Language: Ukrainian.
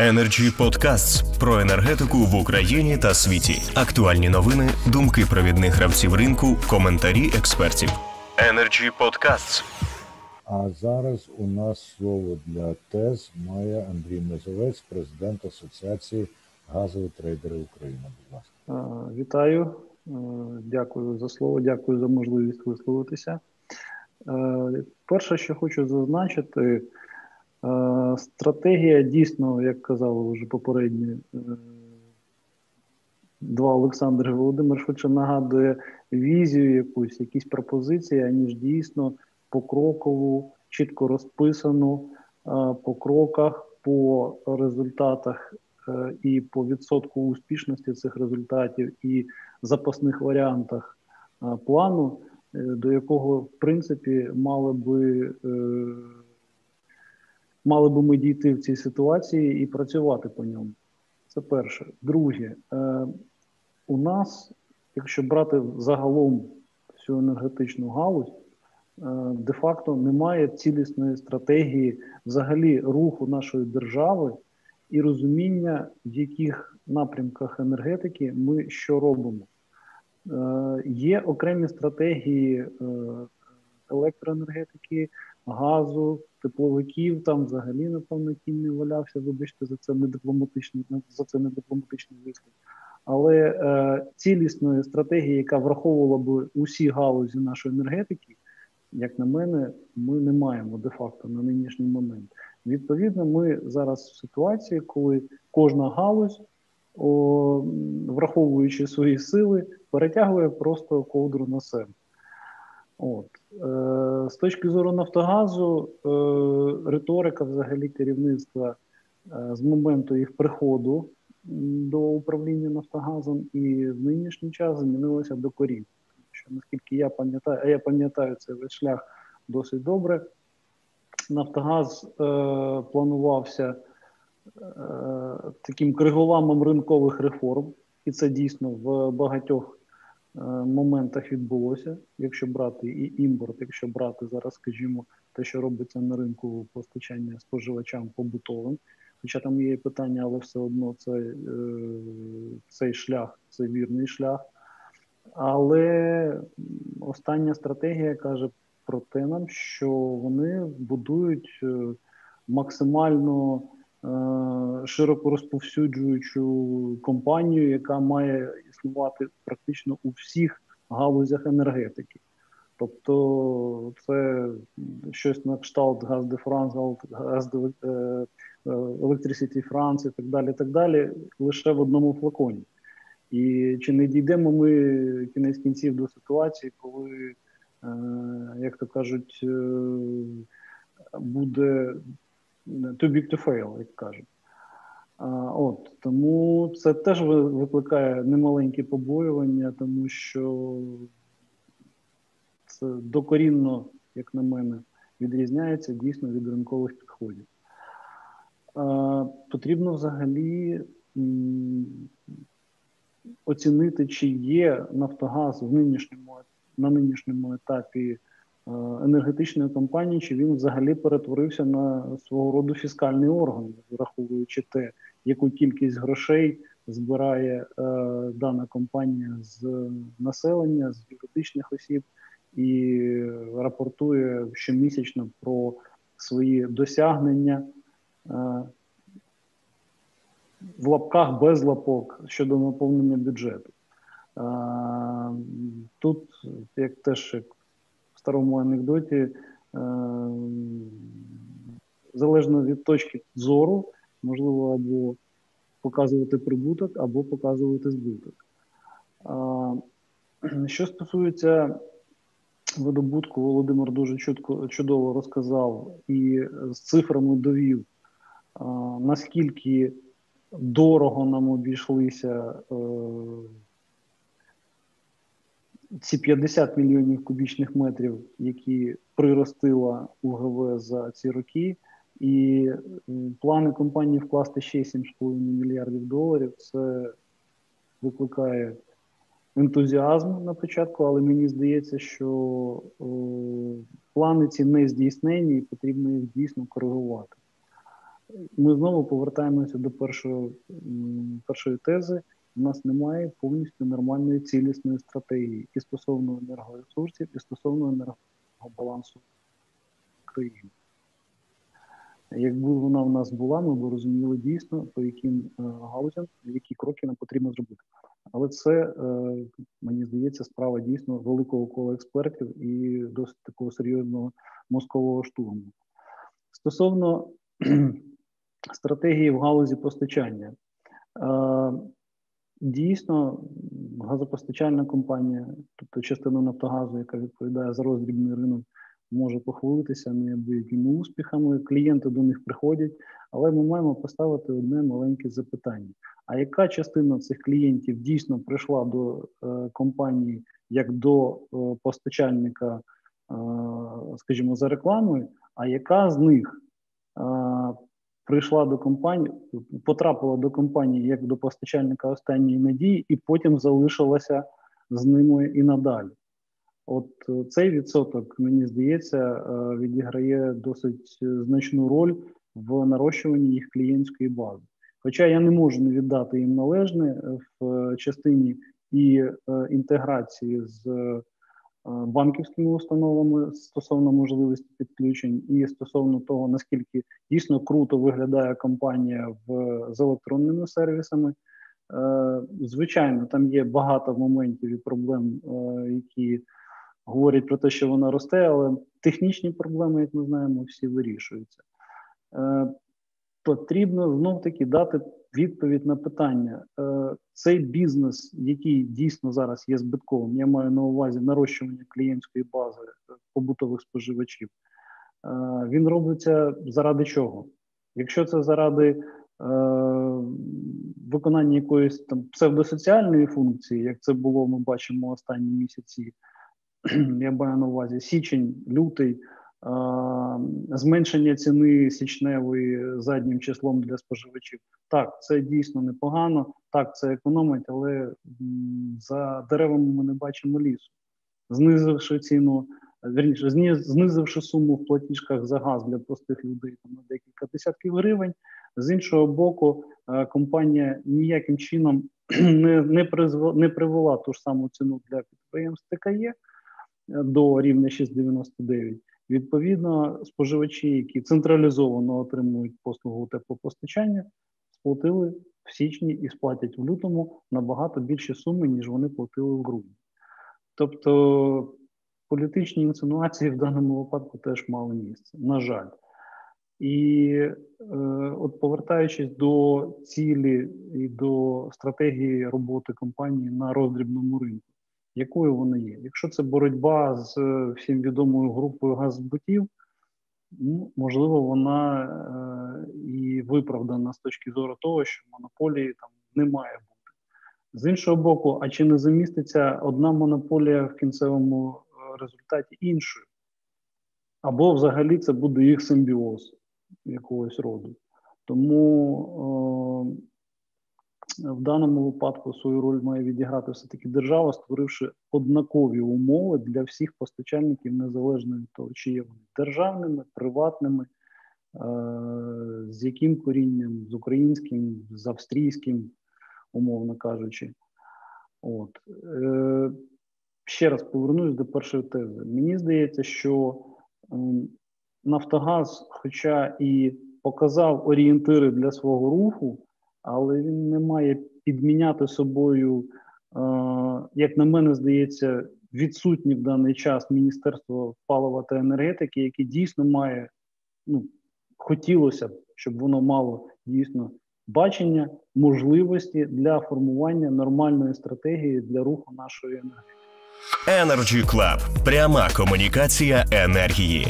Energy Podcasts про енергетику в Україні та світі. Актуальні новини, думки провідних гравців ринку, коментарі експертів. Energy Podcasts. А зараз у нас слово для ТЕЗ має Андрій Мезовець, президент Асоціації газові трейдери України. Будь ласка, вітаю, дякую за слово, дякую за можливість висловитися. Перше, що хочу зазначити. Е, стратегія дійсно, як казали вже попередні е, два Олександри Володимир швидше нагадує візію якусь, якісь пропозиції, аніж дійсно покрокову, чітко розписану е, по кроках, по результатах і по відсотку успішності цих результатів і запасних варіантах плану, до якого в принципі мали би мали би ми дійти в цій ситуації і працювати по ньому. Це перше. Друге, е, у нас, якщо брати загалом всю енергетичну галузь, е, де-факто немає цілісної стратегії взагалі руху нашої держави і розуміння, в яких напрямках енергетики ми що робимо. Е, Є окремі стратегії е, електроенергетики, газу, тепловиків, там взагалі, напевно, кінь не валявся, вибачте, за це не дипломатичний, за це не дипломатичний вислів. Але е, цілісної стратегії, яка враховувала б усі галузі нашої енергетики, як на мене, ми не маємо де-факто на нинішній момент. Відповідно, ми зараз в ситуації, коли кожна галузь, о, враховуючи свої сили, перетягує просто ковдру на себе. От. Е, З точки зору Нафтогазу, е, риторика взагалі керівництва е, з моменту їх приходу до управління Нафтогазом і в нинішній час змінилася до корінь. Що наскільки я пам'ятаю, а я пам'ятаю цей весь шлях досить добре. Нафтогаз е, планувався е, таким криголамом ринкових реформ, і це дійсно в багатьох моментах відбулося, якщо брати і імпорт, якщо брати зараз, скажімо, те, що робиться на ринку постачання споживачам побутовим. Хоча там є питання, але все одно це, е, цей шлях це вірний шлях. Але остання стратегія каже про те нам, що вони будують е, максимально Е, широко розповсюджуючу компанію, яка має існувати практично у всіх галузях енергетики. Тобто це щось на кшталт Газ де Франс, Газ де Електрисіті Франс і так далі, так далі, лише в одному флаконі. І чи не дійдемо ми кінець кінців до ситуації, коли, е, як то кажуть, е, буде too big to fail, як кажуть. От, Тому це теж викликає немаленькі побоювання, тому що це докорінно, як на мене, відрізняється дійсно від ринкових підходів. Потрібно взагалі оцінити, чи є Нафтогаз в нинішньому на нинішньому етапі енергетичної компанії, чи він взагалі перетворився на свого роду фіскальний орган, враховуючи те, яку кількість грошей збирає е, дана компанія з населення, з юридичних осіб і рапортує щомісячно про свої досягнення. Е, в лапках без лапок щодо наповнення бюджету. Тут, як теж старому анекдоті, е, залежно від точки зору, можливо, або показувати прибуток, або показувати збуток. Що стосується видобутку, Володимир дуже чутко, чудово розказав і з цифрами довів, наскільки дорого нам обійшлися. Ці 50 мільйонів кубічних метрів, які приростила УГВ за ці роки, і плани компанії вкласти ще 7,5 мільярдів доларів, це викликає ентузіазм на початку, але мені здається, що о, плани ці не здійснені і потрібно їх дійсно коригувати. ми знову повертаємося до першої, першої тези. У нас немає повністю нормальної цілісної стратегії і стосовно енергоресурсів, і стосовно енергобалансу країни. Якби вона в нас була, ми б розуміли дійсно, по яким е, галузям, які кроки нам потрібно зробити. Але це, е, мені здається, справа дійсно великого кола експертів і досить такого серйозного мозкового штурму. Стосовно стратегії в галузі постачання, е, дійсно, газопостачальна компанія, тобто частина Нафтогазу, яка відповідає за роздрібний ринок, може похвалитися неабиякими успіхами. Клієнти до них приходять, але ми маємо поставити одне маленьке запитання: а яка частина цих клієнтів дійсно прийшла до е, компанії як до е, постачальника, е, скажімо, за рекламою? А яка з них прийшла до компанії, потрапила до компанії як до постачальника останньої надії, і потім залишилася з ними і надалі? От е, цей відсоток, мені здається, е, відіграє досить значну роль в нарощуванні їх клієнтської бази. Хоча я не можу не віддати їм належне в частині і е, інтеграції з банківськими установами стосовно можливості підключень, і стосовно того, наскільки дійсно круто виглядає компанія в з електронними сервісами. Звичайно, там є багато моментів і проблем, які говорять про те, що вона росте, але технічні проблеми, як ми знаємо, всі вирішуються. Е, Потрібно знов таки дати відповідь на питання. Е, Цей бізнес, який дійсно зараз є збитковим, я маю на увазі нарощування клієнтської бази побутових споживачів. Е, він робиться заради чого? Якщо це заради е, виконання якоїсь там псевдосоціальної функції, як це було, ми бачимо останні місяці я маю на увазі січень, лютий, зменшення ціни січневої заднім числом для споживачів. Так, це дійсно непогано, так, це економить, але за деревами ми не бачимо лісу. Знизивши ціну, верніше, знизивши суму в платіжках за газ для простих людей там, на декілька десятків гривень. З іншого боку, компанія ніяким чином не не, призв... не привела ту ж саму ціну для підприємств ТКЄ, до рівня 6,99. Відповідно, споживачі, які централізовано отримують послугу теплопостачання, сплатили в січні і сплатять в лютому набагато більші суми, ніж вони платили в грудні. Тобто політичні інсинуації в даному випадку теж мали місце, на жаль. І е, от повертаючись до цілі і до стратегії роботи компанії на роздрібному ринку, якою вона є. Якщо це боротьба з е, всім відомою групою газзбутів, ну, можливо, вона е, і виправдана з точки зору того, що монополії там не має бути. З іншого боку, а чи не заміститься одна монополія в кінцевому е, результаті іншою? Або взагалі це буде їх симбіоз якогось роду. Тому в даному випадку свою роль має відіграти все таки держава, створивши однакові умови для всіх постачальників, незалежно від того, чи є вони державними, приватними, е, з яким корінням, з українським, з австрійським, умовно кажучи. От. Е, ще раз повернусь до першої тези. Мені здається, що Нафтогаз, хоча і показав орієнтири для свого руху але він не має підміняти собою, як на мене здається, відсутні в даний час Міністерство палива та енергетики, яке дійсно має, ну хотілося б, щоб воно мало дійсно бачення, можливості для формування нормальної стратегії для руху нашої енергетики. Energy Club. пряма комунікація енергії.